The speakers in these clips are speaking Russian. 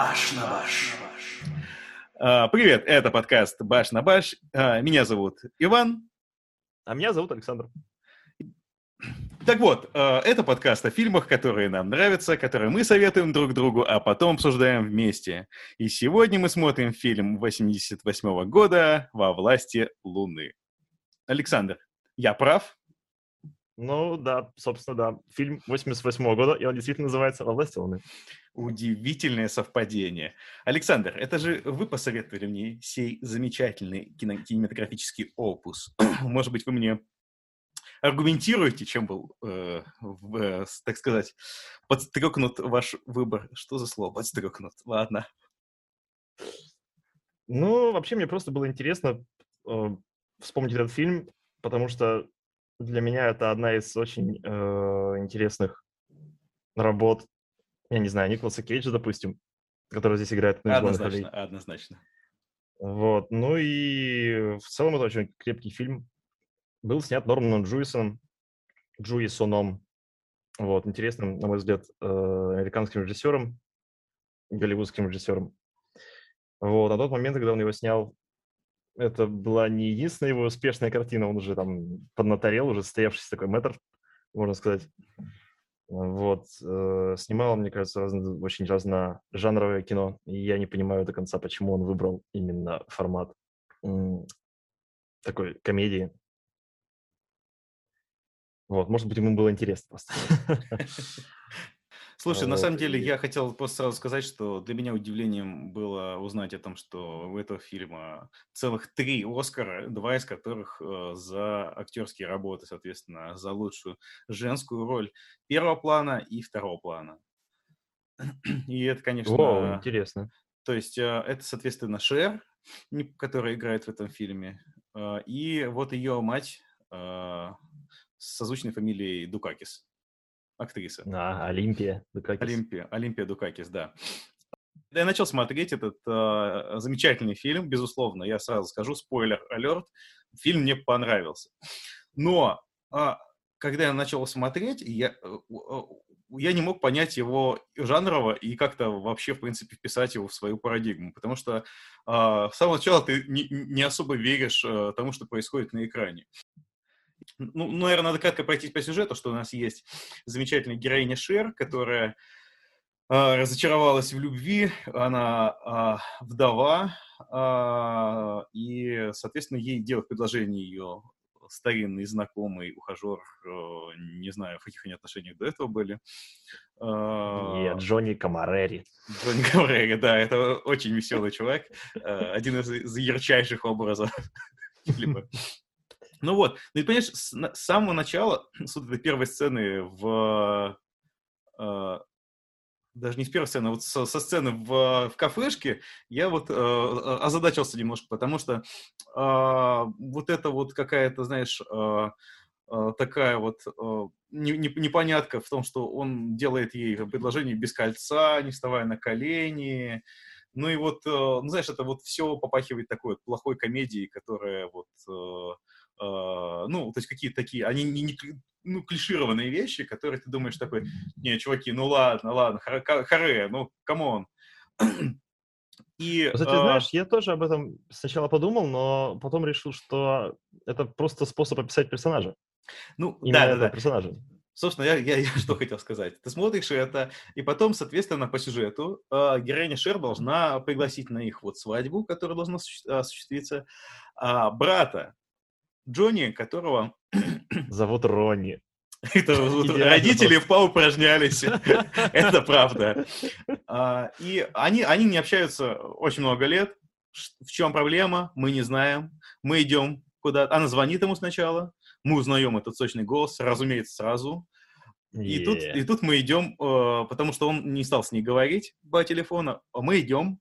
Баш на баш. Привет, это подкаст Баш на Баш. Меня зовут Иван. А меня зовут Александр. Так вот, а, это подкаст о фильмах, которые нам нравятся, которые мы советуем друг другу, а потом обсуждаем вместе. И сегодня мы смотрим фильм 88 года «Во власти Луны». Александр, я прав? Ну да, собственно, да. Фильм 88 года, и он действительно называется «Во власти Луны». Удивительное совпадение. Александр, это же вы посоветовали мне сей замечательный кино- кинематографический опус. Может быть, вы мне аргументируете, чем был, э, в- э, так сказать, подстрекнут ваш выбор. Что за слово подстрекнут? Ладно. Ну, вообще, мне просто было интересно э, вспомнить этот фильм, потому что для меня это одна из очень э, интересных работ, я не знаю, Николаса Кейджа, допустим, который здесь играет. Однозначно, однозначно. Вот. Ну и в целом это очень крепкий фильм. Был снят Норманом Джуисоном, Джуисоном. Вот, интересным, на мой взгляд, э, американским режиссером, голливудским режиссером. Вот, на тот момент, когда он его снял, это была не единственная его успешная картина, он уже там поднаторел, уже состоявшийся такой мэтр, можно сказать. Вот, э, снимал, мне кажется, разно- очень разножанровое кино, и я не понимаю до конца, почему он выбрал именно формат такой комедии. Вот, может быть, ему было интересно просто. Слушай, на Вот, самом деле я хотел просто сразу сказать, что для меня удивлением было узнать о том, что у этого фильма целых три Оскара, два из которых э, за актерские работы, соответственно, за лучшую женскую роль первого плана и второго плана. И это, конечно, Вау, интересно. то есть э, это, соответственно, Шер, которая играет в этом фильме, э, и вот ее мать с созвучной фамилией Дукакис, актриса. А, Олимпия. Дукакис. Олимпия, Олимпия Дукакис, да. Когда я начал смотреть этот э, замечательный фильм, безусловно, я сразу скажу, spoiler alert, фильм мне понравился. Но а, когда я начал смотреть, я, э, э, я не мог понять его жанрово и как-то вообще, в принципе, вписать его в свою парадигму, потому что а, с самого начала ты не, не особо веришь э, тому, что происходит на экране. Ну, наверное, надо кратко пройтись по сюжету, что у нас есть замечательная героиня Шер, которая а, разочаровалась в любви, она а, вдова, а, и, соответственно, ей делает предложение ее старинный знакомый ухажер, э, не знаю, в каких они отношениях до этого были. И Джонни Камарери. Джонни Каврера, да, это очень веселый человек, э, один из, ярчайших образов. Ну вот, ну и понимаешь, с, с самого начала, с вот этой первой сцены в... э, даже не с первой сцены, а вот со, со сцены в, в кафешке, я вот э, э, озадачился немножко, потому что э, вот это вот какая-то, знаешь, э, э, такая вот э, не- не- непонятка в том, что он делает ей предложение без кольца, не вставая на колени. Ну и вот, э, ну знаешь, это вот все попахивает такой вот плохой комедией, которая вот, э, ну, то есть какие-то такие, они не, не ну, клишированные вещи, которые ты думаешь такой, не, чуваки, ну ладно, ладно, харе, ну, come on. И, Кстати, э, знаешь, я тоже об этом сначала подумал, но потом решил, что это просто способ описать персонажа. ну, Именно да, да, да. персонажа. Собственно, я, я, я что хотел сказать. Ты смотришь это, и потом, соответственно, по сюжету э, героиня Шер должна пригласить на их вот свадьбу, которая должна осуществ- осуществиться, а, брата Джонни, которого Зовут Ронни. это родители в ПАУ упражнялись. Это правда. А, И они, они не общаются очень много лет. В чем проблема? Мы не знаем. Мы идем куда Она звонит ему сначала. Мы узнаем этот сочный голос, разумеется, сразу. И тут, Е. и тут мы идем, э, потому что он не стал с ней говорить по телефону, мы идем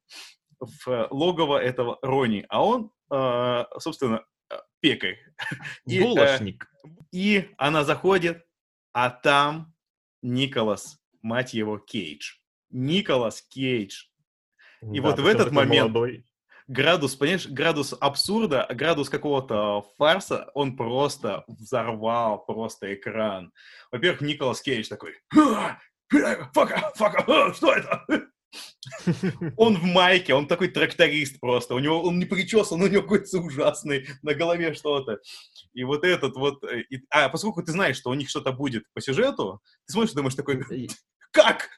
в э, логово этого Рони, а он, э, собственно, пекарь. И, э, Булочник. И она заходит, а там Николас, мать его, Кейдж. Николас Кейдж. и вот в этот момент- молодой. Градус, понимаешь, градус абсурда, градус какого-то фарса, он просто взорвал просто экран. Во-первых, Николас Кейдж такой, «Ха! Фака, фака, что это? Он в майке, он такой тракторист просто. У него, он не причесан, у него какой-то ужасный, на голове что-то. И вот этот вот... Э, и, а поскольку ты знаешь, что у них что-то будет по сюжету, ты смотришь, думаешь такой, как?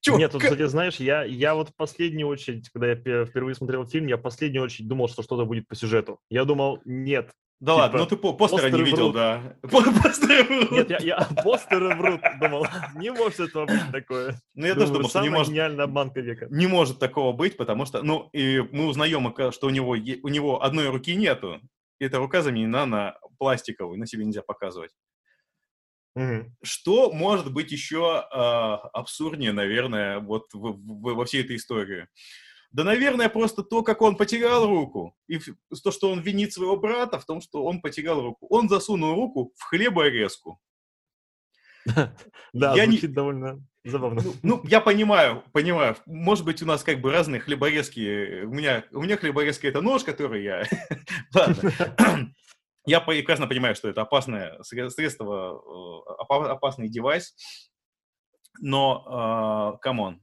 Чё, Нет, тут, как? кстати, знаешь, я, я вот в последнюю очередь, когда я впервые смотрел фильм, я в последнюю очередь думал, что что-то будет по сюжету. Я думал, нет, да типа, ладно, ну ты постера не видел, врут. да. Постеры врут. Нет, я, я постеры врут, думал, не может этого быть такое. Ну я тоже думал, что не может... гениальная обманка века. Не может такого быть, потому что, ну, и мы узнаем, что у него, у него одной руки нету. И эта рука заменена на пластиковую, на себе нельзя показывать. Угу. Что может быть еще э, абсурднее, наверное, вот в, в, во всей этой истории? Да, наверное, просто то, как он потерял руку, и то, что он винит своего брата в том, что он потерял руку. Он засунул руку в хлеборезку. Да, звучит довольно забавно. Ну, ну, я понимаю, понимаю. Может быть, у нас как бы разные хлеборезки. У меня, у меня хлеборезка — это нож, который я... Ладно. Я прекрасно понимаю, что это опасное средство, э, опасный девайс, но, come on,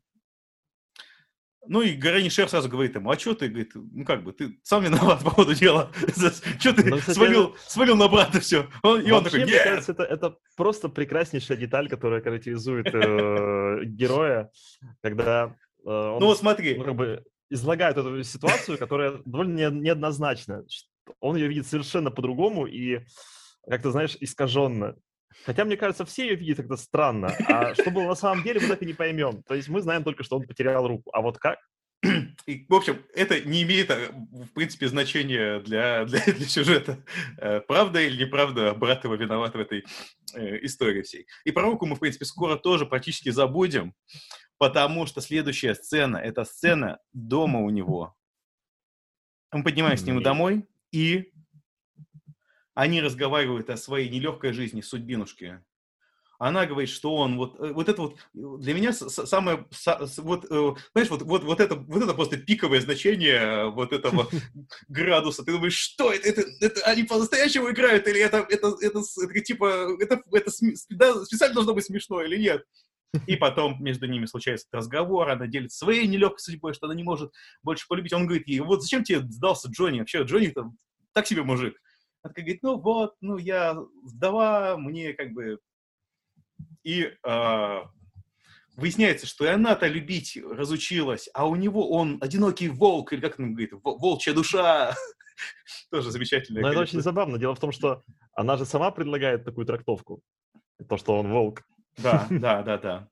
ну героиня Шер сразу говорит ему, а что ты, говорит, ну как бы, ты сам виноват по ходу дела. Что ты ну, свалил, свалил на брата все. Он, и он такой, мне кажется, это, это просто прекраснейшая деталь, которая характеризует э, героя, когда э, он ну, смотри. Ну, как бы излагает эту ситуацию, которая довольно неоднозначна. Он ее видит совершенно по-другому и как-то, знаешь, искаженно. Хотя, мне кажется, все ее видят как-то странно. А что было на самом деле, мы так и не поймем. То есть мы знаем только, что он потерял руку. А вот как? И, в общем, это не имеет, э, в принципе, значения для, для, для сюжета. Э, правда или неправда брат его виноват в этой э, истории всей. И про руку мы, в принципе, скоро тоже практически забудем, потому что следующая сцена – это сцена дома у него. Мы поднимаемся к нему домой, и они разговаривают о своей нелегкой жизни, судьбинушке. Она говорит, что он вот, э, вот это вот для меня самое, вот, э, знаешь, вот, вот, вот, это, вот это просто пиковое значение вот этого градуса. Ты думаешь, что это, это, это они по-настоящему играют, или это, это, это, это типа, это, это специально должно быть смешно или нет? И потом между ними случается разговор, она делится своей нелегкой судьбой, что она не может больше полюбить. Он говорит ей, вот зачем тебе сдался Джонни? Вообще, Джонни там так себе мужик. Она такая говорит, ну вот, ну я вдова, мне как бы... И э, выясняется, что и она-то любить разучилась, а у него он одинокий волк, или как он говорит, волчья душа. Тоже замечательно. Но это очень забавно. Дело в том, что она же сама предлагает такую трактовку. То, что он волк. Да, да, да, да.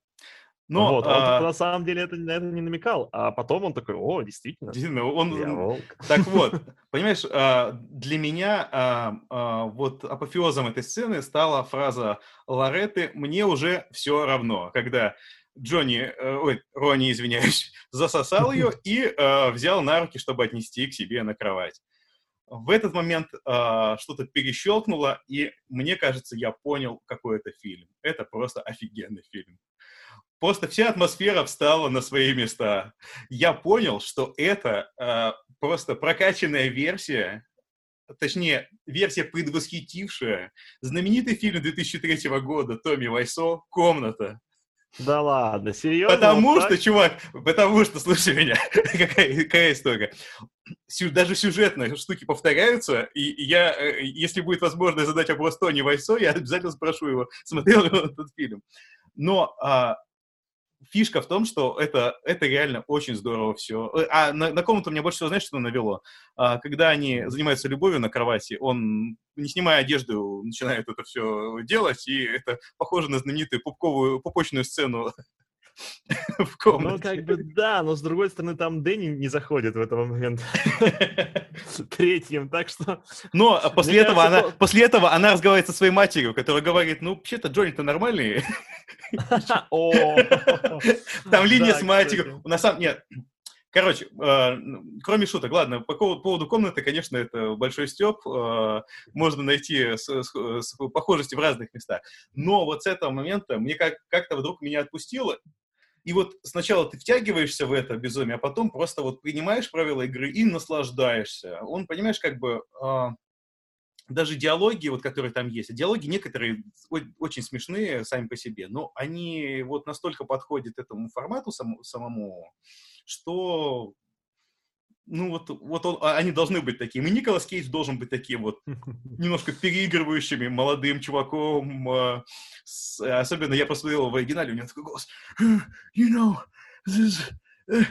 Но, вот, а... он на самом деле это, на это не намекал, а потом он такой, о, действительно. Действительно, он... Я волк. Так вот, понимаешь, а, для меня а, а, вот апофеозом этой сцены стала фраза Лоретты «мне уже все равно», когда Джонни, э, ой, Ронни, извиняюсь, засосал ее и взял на руки, чтобы отнести к себе на кровать. В этот момент э, что-то перещелкнуло, и мне кажется, я понял, какой это фильм. Это просто офигенный фильм. Просто вся атмосфера встала на свои места. Я понял, что это э, просто прокачанная версия, точнее, версия, предвосхитившая знаменитый фильм 2003 года Томми Вайсо «Комната». Да ладно, серьезно? Потому вот что, так? чувак, потому что, слушай меня, какая, какая история. Сю, даже сюжетные штуки повторяются, и я, э, если будет возможность задать вопрос Тони Вайсо, я обязательно спрошу его, смотрел ли он этот фильм. Но а, фишка в том, что это, это реально очень здорово все. Э, а на, на комнату мне больше всего, знаешь, что навело? А, когда они занимаются любовью на кровати, он, не снимая одежду, начинает это все делать, и это похоже на знаменитую пупковую, пупочную сцену в комнате. Ну, как бы да, но с другой стороны, там Дэнни не заходит в этот момент третьим, так что... Но после этого, кажется, она, после этого она разговаривает со своей матерью, которая говорит, ну, вообще-то Джонни-то нормальный. Там линия с матерью. На самом... Нет, Короче, э, кроме шуток, ладно, по поводу комнаты, конечно, это большой степ, э, можно найти с, с, с похожести в разных местах. Но вот с этого момента мне как- как-то вдруг меня отпустило, и вот сначала ты втягиваешься в это безумие, а потом просто вот принимаешь правила игры и наслаждаешься. Он, понимаешь, как бы... Э, даже диалоги, вот, которые там есть, диалоги некоторые очень смешные сами по себе, но они вот настолько подходят этому формату самому, самому что ну вот, вот он, а, они должны быть такими. И Николас Кейдж должен быть таким вот немножко переигрывающими молодым чуваком. А, с, особенно я посмотрел в оригинале, у него такой голос. You know, this, uh,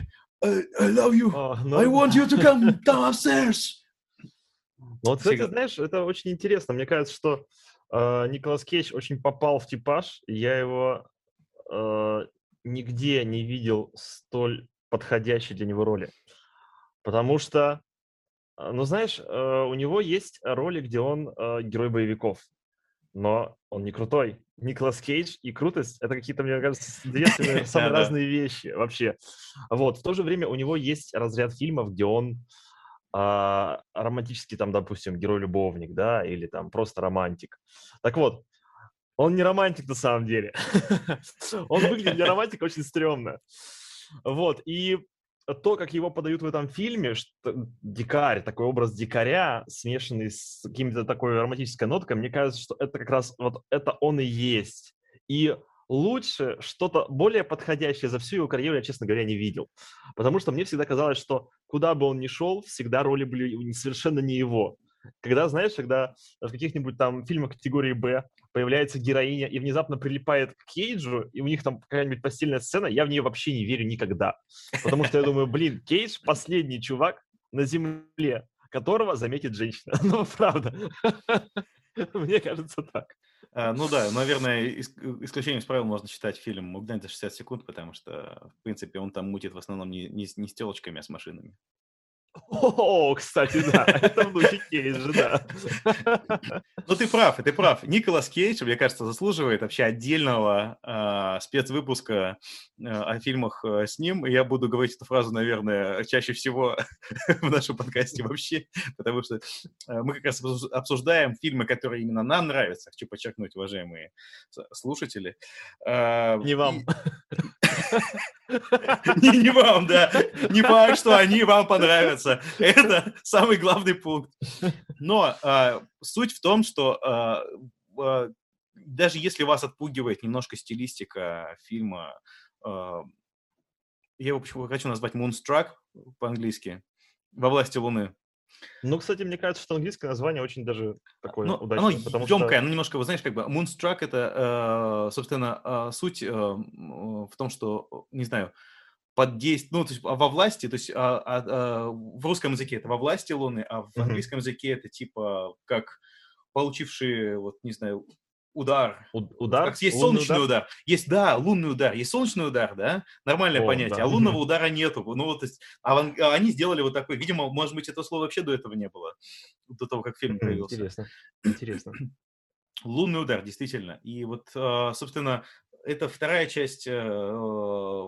I love you. Oh, no. I want you to come downstairs. Ну, вот, кстати, знаешь, это очень интересно. Мне кажется, что э, Николас Кейдж очень попал в типаж. Я его э, нигде не видел столь подходящей для него роли. Потому что, э, ну, знаешь, э, у него есть роли, где он э, герой боевиков, но он не крутой. Николас Кейдж и крутость — это какие-то, мне кажется, две самые разные вещи вообще. Вот, в то же время у него есть разряд фильмов, где он а, романтический, там, допустим, герой-любовник, да, или там просто романтик. Так вот, он не романтик на самом деле. он выглядит для романтика очень стрёмно. Вот, и то, как его подают в этом фильме, что дикарь, такой образ дикаря, смешанный с какими-то такой романтической ноткой, мне кажется, что это как раз вот это он и есть. И лучше что-то более подходящее за всю его карьеру я, честно говоря, не видел. Потому что мне всегда казалось, что куда бы он ни шел, всегда роли были совершенно не его. Когда, знаешь, когда в каких-нибудь там фильмах категории «Б» появляется героиня и внезапно прилипает к Кейджу, и у них там какая-нибудь постельная сцена, я в нее вообще не верю никогда. Потому что я думаю, блин, Кейдж — последний чувак на Земле, которого заметит женщина. Ну, правда. Мне кажется так. А, ну да, наверное, исключением из правил можно считать фильм «Мгновение за 60 секунд», потому что, в принципе, он там мутит в основном не, не, не с телочками, а с машинами. О, кстати, да, это внучек Кейджа, да. Ну, ты прав, ты прав. Николас Кейдж, мне кажется, заслуживает вообще отдельного э, спецвыпуска э, о фильмах э, с ним. И я буду говорить эту фразу, наверное, чаще всего в нашем подкасте вообще, потому что мы как раз обсуждаем фильмы, которые именно нам нравятся. Хочу подчеркнуть, уважаемые слушатели. Не вам. Не, вам, да. Не факт, что они вам понравятся. Это самый главный пункт. Но а, суть в том, что а, а, даже если вас отпугивает немножко стилистика фильма, я его почему хочу назвать Moonstruck по-английски, «Во власти Луны», ну, кстати, мне кажется, что английское название очень даже такое ну, удачное. Оно потому емкое, что... оно немножко, вы знаешь, как бы Moonstruck это, э, собственно, э, суть э, в том, что, не знаю, под действием, ну, то есть во власти, то есть а, а, а, в русском языке это во власти Луны, а в английском mm-hmm. языке это типа как получившие, вот, не знаю, удар. У- удар? Как есть лунный солнечный удар? удар. Есть, да, лунный удар. Есть солнечный удар, да? Нормальное О, понятие. Да. А лунного удара нету. Ну, вот, есть, а, а они сделали вот такой. Видимо, может быть, это слово вообще до этого не было. До того, как фильм появился. Интересно. Интересно. Лунный удар, действительно. И вот, а, собственно, это вторая часть э,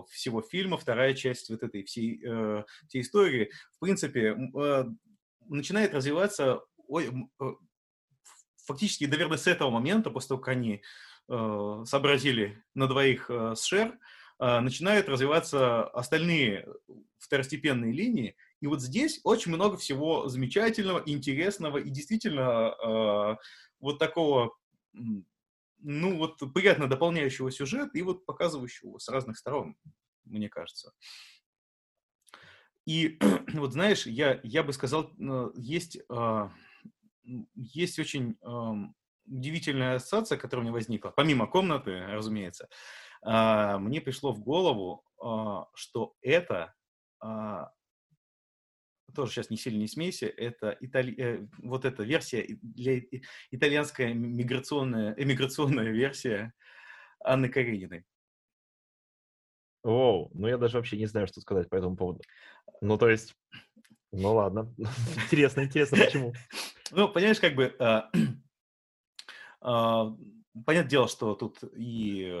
всего фильма, вторая часть вот этой всей, э, всей истории. В принципе, э, начинает развиваться фактически, наверное, с этого момента, после того, как они э, сообразили на двоих э, с Шер, э, начинают развиваться остальные второстепенные линии. И вот здесь очень много всего замечательного, интересного и действительно э, вот такого, ну вот приятно дополняющего сюжет и вот показывающего с разных сторон, мне кажется. И вот знаешь, я, я бы сказал, э, есть э, есть очень э, удивительная ассоциация, которая у меня возникла, помимо комнаты, разумеется. Э, мне пришло в голову, э, что это э, тоже сейчас не сильно не смейся, это итали... э, вот эта версия для итальянская миграционная, эмиграционная версия Анны Карениной. Оу, ну я даже вообще не знаю, что сказать по этому поводу. Ну, то есть, ну ладно. интересно, интересно, почему? Ну, понимаешь, как бы... А, а, понятное дело, что тут и,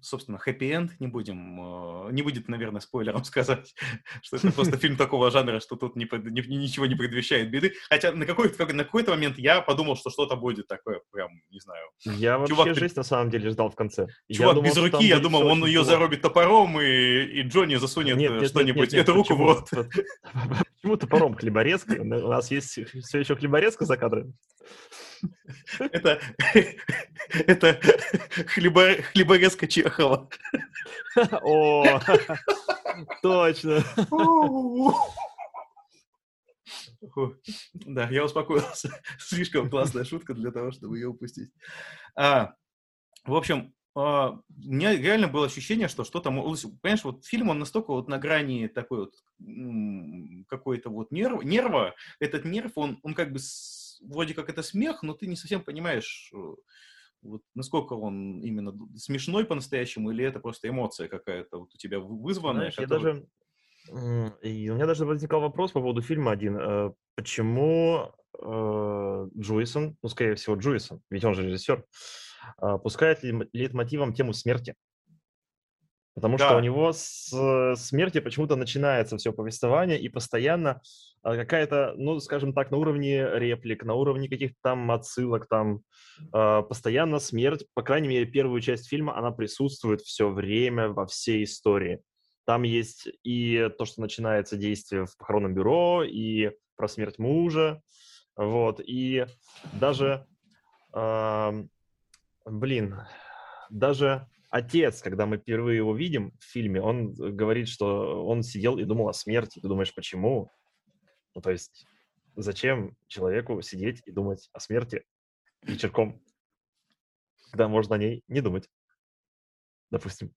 собственно, хэппи-энд не будем, а, не будет, наверное, спойлером сказать, что это просто фильм такого жанра, что тут не, не, ничего не предвещает беды. Хотя на какой-то, на какой-то момент я подумал, что что-то будет такое, прям, не знаю. Я вообще чувак, жизнь на самом деле ждал в конце. Чувак думал, без руки, я думал, он ее зарубит топором, и, и Джонни засунет нет, что-нибудь, эту руку в рот. Почему топором хлеборезка? У нас есть все еще хлеборезка за кадром. Это, это хлебо, хлеборезка Чехова. О, точно. Да, я успокоился. Слишком классная шутка для того, чтобы ее упустить. А, в общем, а, у меня реально было ощущение, что что-то... Понимаешь, вот фильм, он настолько вот на грани такой вот какой-то вот нерв, нерва. Этот нерв, он, он как бы вроде как это смех, но ты не совсем понимаешь, э, вот насколько он именно смешной по-настоящему, или это просто эмоция какая-то вот у тебя вызванная. Знаешь, которая... я даже и у меня даже возникал вопрос по поводу фильма один. Э, почему э, Джуисон, ну, скорее всего, Джуисон, ведь он же режиссер, э, пускает лейтмотивом тему смерти? Потому да. что у него с смерти почему-то начинается все повествование, и постоянно какая-то, ну, скажем так, на уровне реплик, на уровне каких-то там отсылок, там постоянно смерть, по крайней мере, первую часть фильма, она присутствует все время во всей истории. Там есть и то, что начинается действие в похоронном бюро, и про смерть мужа, вот, и даже, э, блин, даже отец, когда мы впервые его видим в фильме, он говорит, что он сидел и думал о смерти. Ты думаешь, почему? Ну, то есть, зачем человеку сидеть и думать о смерти вечерком, когда можно о ней не думать, допустим.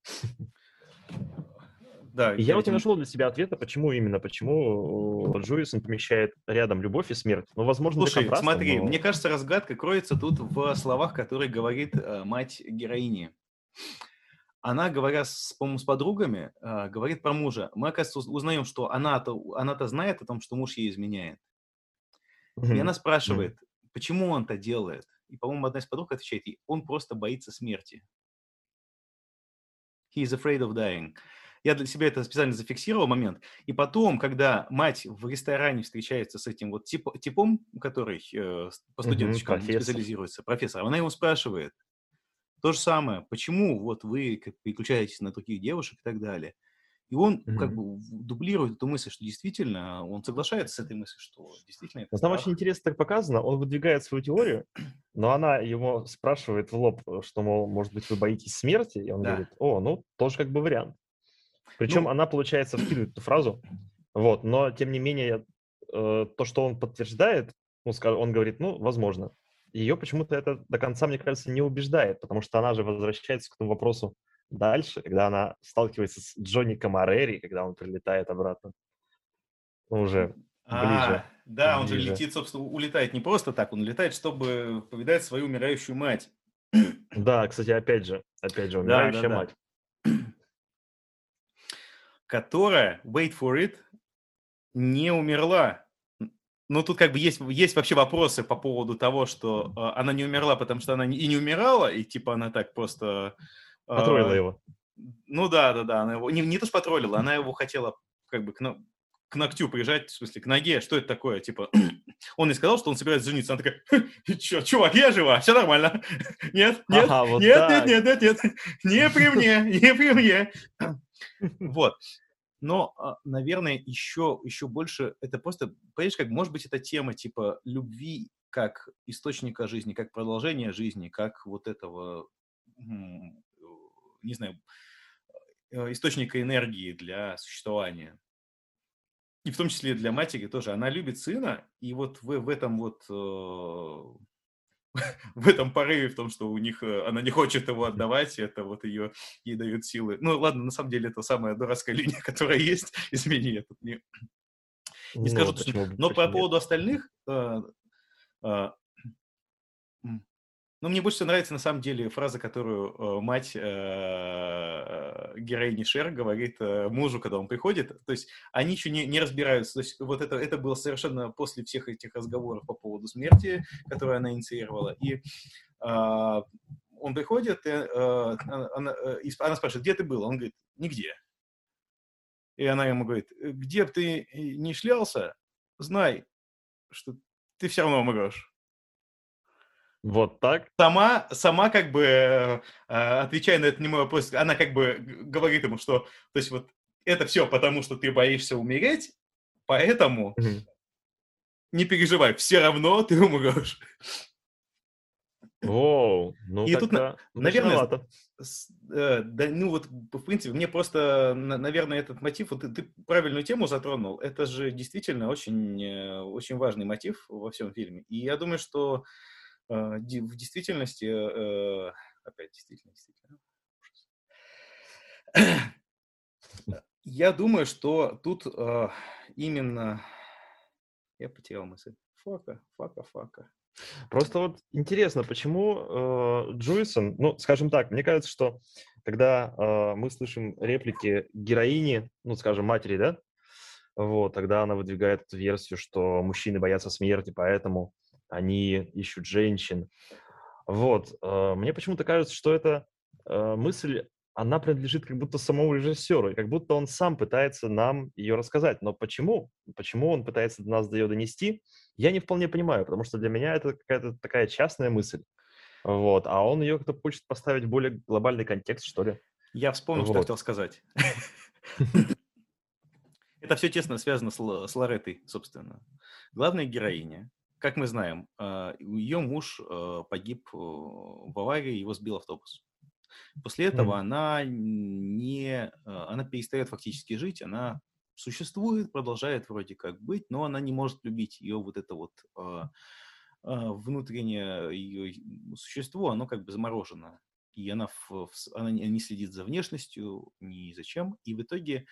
Да, и я вот не нашел для себя ответа, почему именно, почему Джуисон помещает рядом любовь и смерть. Ну, возможно, Слушай, смотри, но... мне кажется, разгадка кроется тут в словах, которые говорит э, мать героини. Она, говоря, с, по-моему, с подругами, э, говорит про мужа. Мы, оказывается, узнаем, что она-то, она-то знает о том, что муж ей изменяет. Mm-hmm. И она спрашивает, mm-hmm. почему он это делает? И, по-моему, одна из подруг отвечает ей, он просто боится смерти. He is afraid of dying. Я для себя это специально зафиксировал момент. И потом, когда мать в ресторане встречается с этим вот тип, типом, который э, по студенточкам угу, специализируется, профессор, она его спрашивает, то же самое, почему вот вы переключаетесь на других девушек и так далее. И он mm как бы дублирует эту мысль, что действительно, он соглашается с этой мыслью, что действительно это Но Там очень интересно так показано, он выдвигает свою теорию, но она его спрашивает в лоб, что, мол, может быть, вы боитесь смерти, и он да. говорит, о, ну, тоже как бы вариант. Причем ну... она, получается, вкидывает эту фразу, вот, но, тем не менее, э, то, что он подтверждает, он говорит, ну, возможно. Ее почему-то это до конца, мне кажется, не убеждает, потому что она же возвращается к этому вопросу дальше, когда она сталкивается с Джонни Камарери, когда он прилетает обратно. Ну, уже ближе. А, да, он же летит, собственно, улетает не просто так, он летает, чтобы повидать свою умирающую мать. Да, кстати, опять же, опять же, умирающая да, да, мать которая, wait for it, не умерла. Ну, тут как бы есть, есть вообще вопросы по поводу того, что э, она не умерла, потому что она и не умирала, и типа она так просто... Э, потроллила его. Ну да, да, да, она его... Не, не то, что потроллила, она его хотела как бы к, к ногтю приезжать, в смысле, к ноге, что это такое, типа... Он и сказал, что он собирается жениться. Она такая, Че, чувак, я жива, все нормально. Нет, нет, ага, вот нет, нет, нет, нет, нет, не при мне, не при мне. Вот. Но, а, наверное, еще, еще больше это просто, понимаешь, как, может быть, это тема типа любви как источника жизни, как продолжения жизни, как вот этого, не знаю, э, источника энергии для существования. И в том числе для матери тоже. Она любит сына, и вот в, в этом вот э, в этом порыве, в том, что у них э, она не хочет его отдавать, это вот ее ей дают силы. Ну ладно, на самом деле это самая дурацкая линия, которая есть. Извини, я тут не, не ну, скажу. Почему, но почему по поводу остальных, э, э, ну, мне больше нравится, на самом деле, фраза, которую э, мать э, героини Шер говорит э, мужу, когда он приходит. То есть они еще не, не разбираются. То есть вот это, это было совершенно после всех этих разговоров по поводу смерти, которые она инициировала. И э, он приходит, и, э, она, э, она спрашивает, где ты был? Он говорит, нигде. И она ему говорит, где бы ты не шлялся, знай, что ты все равно умрешь. Вот так? Сама, сама как бы, э, отвечая на этот немой вопрос, она как бы говорит ему, что, то есть вот это все потому, что ты боишься умереть, поэтому mm-hmm. не переживай, все равно ты умрешь. Воу, ну И тут, тогда наверное, начиновато. С- э, Да, ну вот, в принципе, мне просто, на- наверное, этот мотив, вот ты, ты правильную тему затронул, это же действительно очень, э, очень важный мотив во всем фильме. И я думаю, что в действительности, э, опять действительно, действительно, я думаю, что тут э, именно, я потерял мысль, фака, фака, фака. Просто вот интересно, почему э, Джуисон, ну, скажем так, мне кажется, что когда э, мы слышим реплики героини, ну, скажем, матери, да, вот, тогда она выдвигает версию, что мужчины боятся смерти, поэтому они ищут женщин. Вот, э, мне почему-то кажется, что эта э, мысль, она принадлежит как будто самому режиссеру, и как будто он сам пытается нам ее рассказать. Но почему? Почему он пытается до нас ее донести, я не вполне понимаю, потому что для меня это какая-то такая частная мысль. Вот, а он ее как-то хочет поставить в более глобальный контекст, что ли. Я вспомнил, что я Вот. хотел сказать. Это все тесно связано с, Л- с Лореттой, собственно. Главная героиня, как мы знаем, ее муж э, погиб э, в аварии, его сбил автобус. После этого Мгм. она не, э, она перестает фактически жить, она существует, продолжает вроде как быть, но она не может любить ее вот это вот внутреннее ее существо, оно как бы заморожено. И она, в- она не не следит за внешностью, ни за чем. И в итоге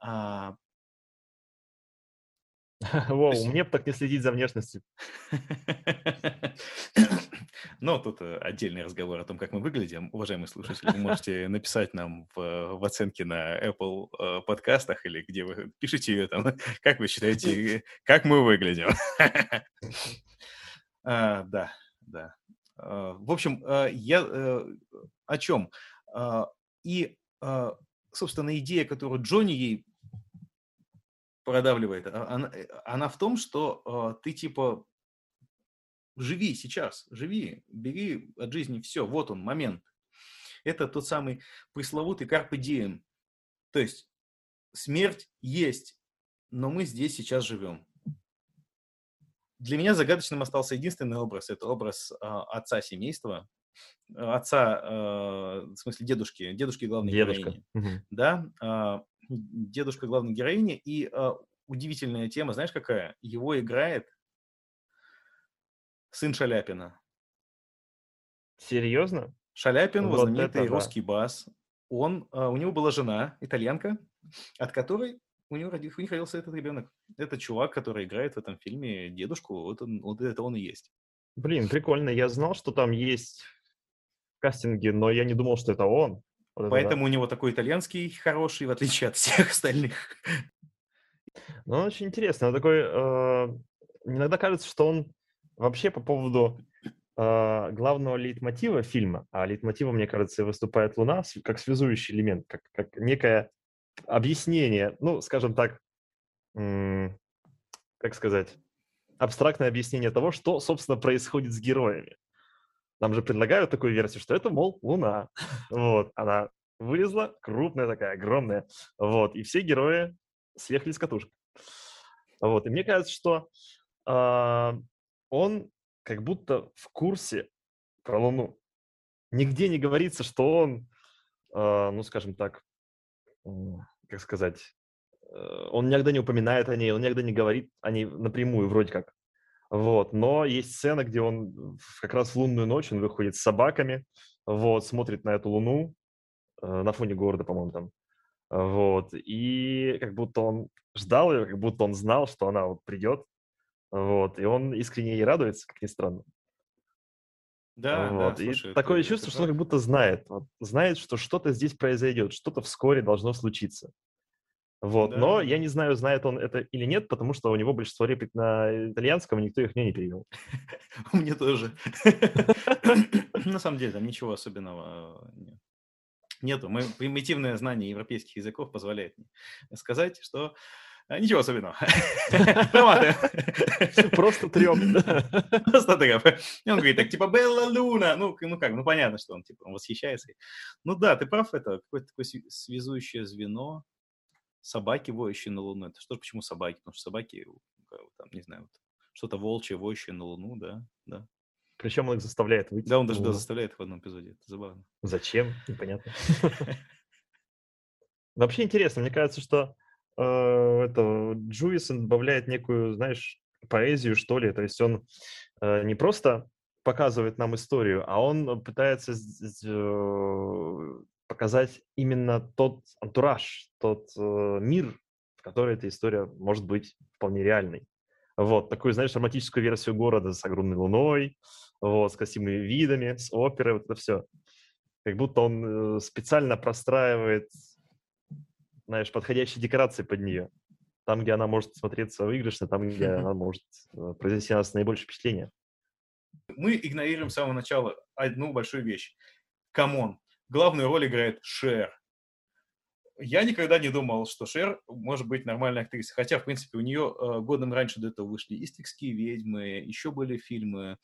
а, Воу, есть- мне бы так не следить за внешностью. Но тут э, отдельный разговор о том, как мы выглядим. Уважаемые слушатели, вы можете написать нам в, в оценке на Apple э, подкастах или где вы пишите ее там, как вы считаете, как мы выглядим. А, Да, да. А, В общем, э, я э, о чем? А, И, а, собственно, идея, которую Джонни ей продавливает, а- она, э, она в том, что а, ты типа живи сейчас, живи, бери от жизни все, вот он, момент. Это тот самый пресловутый carpe diem. То есть смерть есть, но мы здесь сейчас живем. Для меня загадочным остался единственный образ. Это образ а, отца семейства, отца, а, в смысле дедушки, дедушки главной Дедушка. героини Мгм. да, дедушка главной героини, и а, удивительная тема, знаешь какая? Его играет сын Шаляпина. Серьезно? Шаляпин, вот знаменитый это да. русский бас, он, а, у него была жена, итальянка, от которой у него роди- у них родился этот ребенок. Это чувак, который играет в этом фильме дедушку, вот, он, вот это он и есть. Блин, прикольно. Я знал, что там есть кастинги, но я не думал, что это он. Вот это да. Поэтому у него такой итальянский хороший, в отличие от всех остальных. Ну, очень интересно. Он такой... э, иногда кажется, что он вообще по поводу э, главного лейтмотива фильма, а лейтмотивом, мне кажется, выступает Луна как связующий элемент, как, как некое объяснение, ну, скажем так, как сказать, абстрактное объяснение того, что, собственно, происходит с героями. Нам же предлагают такую версию, что это, мол, Луна. Вот, она вылезла, крупная такая, огромная. Вот, и все герои съехали с катушек. Вот, и мне кажется, что а, он как будто в курсе про Луну. Нигде не говорится, что он, а, ну, скажем так, м, как сказать, э, он никогда не упоминает о ней, он никогда не говорит о ней напрямую, вроде как. Вот, но есть сцена, где он как раз в лунную ночь, он выходит с собаками, вот, смотрит на эту луну э, на фоне города, по-моему, там. Вот, и как будто он ждал ее, как будто он знал, что она вот придет, вот, и он искренне ей радуется, как ни странно. Да, вот. да, и слушай, такое это- чувство, это что он как будто знает, вот, знает, что что-то здесь произойдет, что-то вскоре должно случиться. Вот, Да, но я не знаю, знает он это или нет, потому что у него большинство реплик на итальянском, и никто их мне не перевел. Мне тоже. На самом деле, там ничего особенного э, нет. нету. Мы, примитивное знание европейских языков позволяет мне сказать, что э, ничего особенного. Просто трем. Просто треп. И он говорит, так, типа, Белла Луна. Ну, ну как, ну понятно, что он, типа, он восхищается. Ну да, ты прав, это какое-то такое связующее звено. Собаки, воющие на Луну. Это что, почему собаки? Потому что собаки, там, не знаю, вот, что-то волчье, воющее на Луну, да, да. Причем он их заставляет выйти. Да, он даже да, заставляет их в одном эпизоде. Это забавно. Зачем? Непонятно. Вообще интересно, мне кажется, что э, это Джуисон добавляет некую, знаешь, поэзию, что ли. То есть он э, не просто показывает нам историю, а он пытается э, показать именно тот антураж, тот э, мир, в который эта история может быть вполне реальной. Вот, такую, знаешь, романтическую версию города с огромной луной, вот, с красивыми видами, с оперой, вот это все. Как будто он э, специально простраивает, знаешь, подходящие декорации под нее. Там, где она может смотреться выигрышно, там, где она может э, произвести на нас наибольшее впечатление. Мы игнорируем с самого начала одну большую вещь. Come on, главную роль играет Шер. Я никогда не думал, что Шер может быть нормальной актрисой. Хотя, в принципе, у нее э, годом раньше до этого вышли «Иствикские ведьмы», еще были фильмы,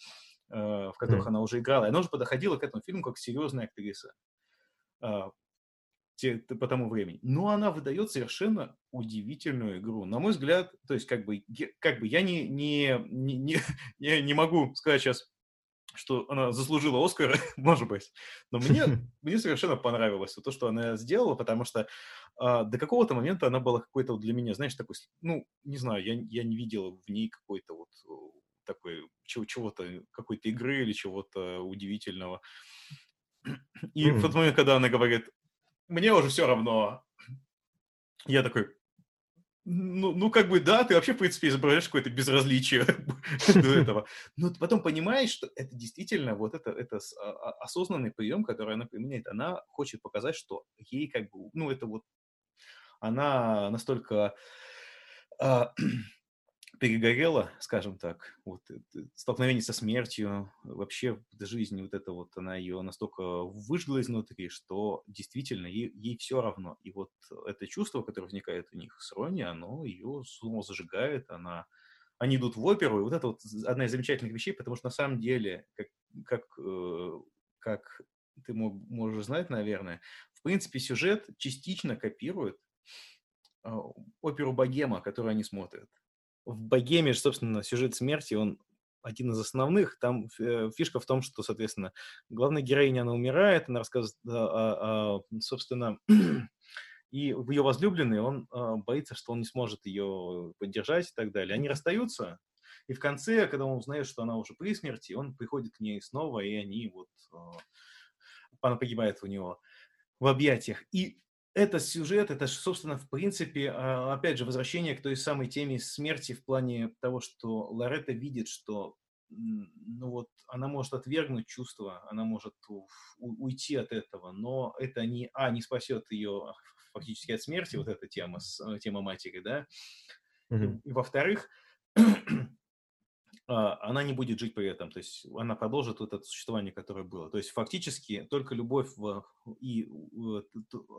э, в которых mm. она уже играла. И она уже подходила к этому фильму как серьезная актриса э, по тому времени. Но она выдает совершенно удивительную игру. На мой взгляд, то есть как бы, как бы я не, не, не, не, не могу сказать сейчас что она заслужила Оскар, может быть. Но мне, мне совершенно понравилось то, что она сделала, потому что а, до какого-то момента она была какой-то для меня, знаешь, такой, ну, не знаю, я, я не видел в ней какой-то вот такой, чего, чего-то, какой-то игры или чего-то удивительного. И mm. в тот момент, когда она говорит, мне уже все равно, я такой, ну, ну, как бы, да, ты вообще, в принципе, изображаешь какое-то безразличие до этого. Но потом понимаешь, что это действительно вот это, это а, а, осознанный прием, который она применяет. Она хочет показать, что ей как бы, ну, это вот, она настолько а, перегорела, скажем так, вот столкновение со смертью, вообще жизнь вот это вот, она ее настолько выжгла изнутри, что действительно ей, ей все равно. И вот это чувство, которое возникает у них с Рони, оно ее снова зажигает, она, они идут в оперу, и вот это вот одна из замечательных вещей, потому что на самом деле, как, как, э, как ты можешь знать, наверное, в принципе, сюжет частично копирует а, оперу «Богема», которую они смотрят в «Богеме» же, собственно, сюжет смерти, он один из основных. Там э, фишка в том, что, соответственно, главная героиня, она умирает, она рассказывает, а, а, собственно, и ее возлюбленный, он а, боится, что он не сможет ее поддержать и так далее. Они расстаются, и в конце, когда он узнает, что она уже при смерти, он приходит к ней снова, и они вот... Она погибает у него в объятиях. И это сюжет, это, собственно, в принципе, а, опять же, возвращение к той самой теме смерти в плане того, что Лоретта видит, что ну вот, она может отвергнуть чувства, она может уйти от этого, но это не, а, не спасет ее фактически от смерти, вот эта тема, тема матери, да, mm-hmm. и, и во-вторых, она не будет жить при этом, то есть она продолжит вот это существование, которое было. То есть фактически только любовь в, и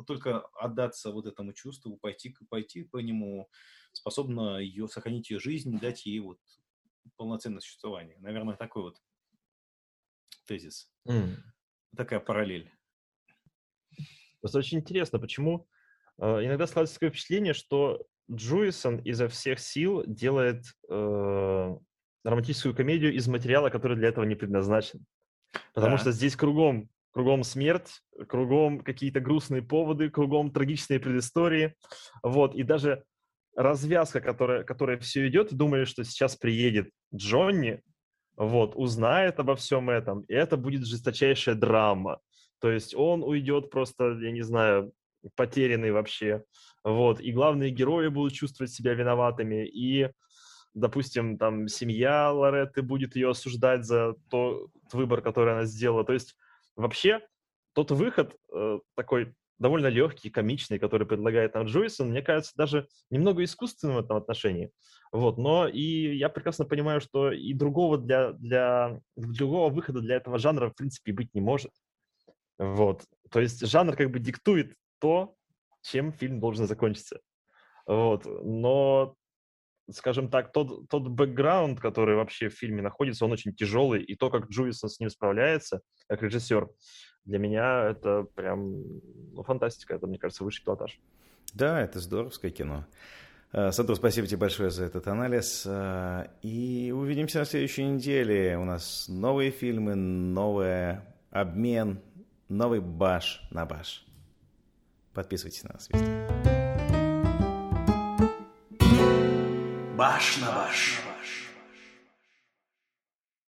только отдаться вот этому чувству, пойти, пойти по нему, способна ее, сохранить ее жизнь, дать ей вот полноценное существование. Наверное, такой вот тезис. Mm. Такая параллель. Это очень интересно, почему э, иногда складывается такое впечатление, что Джуисон изо всех сил делает э, романтическую комедию из материала, который для этого не предназначен. Потому да. что здесь кругом, кругом смерть, кругом какие-то грустные поводы, кругом трагичные предыстории. Вот, и даже развязка, которая, которая все идет, думали, что сейчас приедет Джонни, вот, узнает обо всем этом, и это будет жесточайшая драма. То есть он уйдет просто, я не знаю, потерянный вообще. Вот, и главные герои будут чувствовать себя виноватыми, и допустим, там семья Лоретты будет ее осуждать за тот выбор, который она сделала. То есть вообще тот выход э, такой довольно легкий, комичный, который предлагает нам Джойсон, мне кажется, даже немного искусственным в этом отношении. Вот, но и я прекрасно понимаю, что и другого для, для другого выхода для этого жанра в принципе быть не может. Вот, то есть жанр как бы диктует то, чем фильм должен закончиться. Вот, но скажем так, тот, тот бэкграунд, который вообще в фильме находится, он очень тяжелый, и то, как Джуисон с ним справляется, как режиссер, для меня это прям ну, фантастика, это, мне кажется, высший пилотаж. Да, это здоровское кино. Э, Саду, спасибо тебе большое за этот анализ. И увидимся на следующей неделе. У нас новые фильмы, новый обмен, новый баш на баш. Подписывайтесь на нас везде. Баш на баш.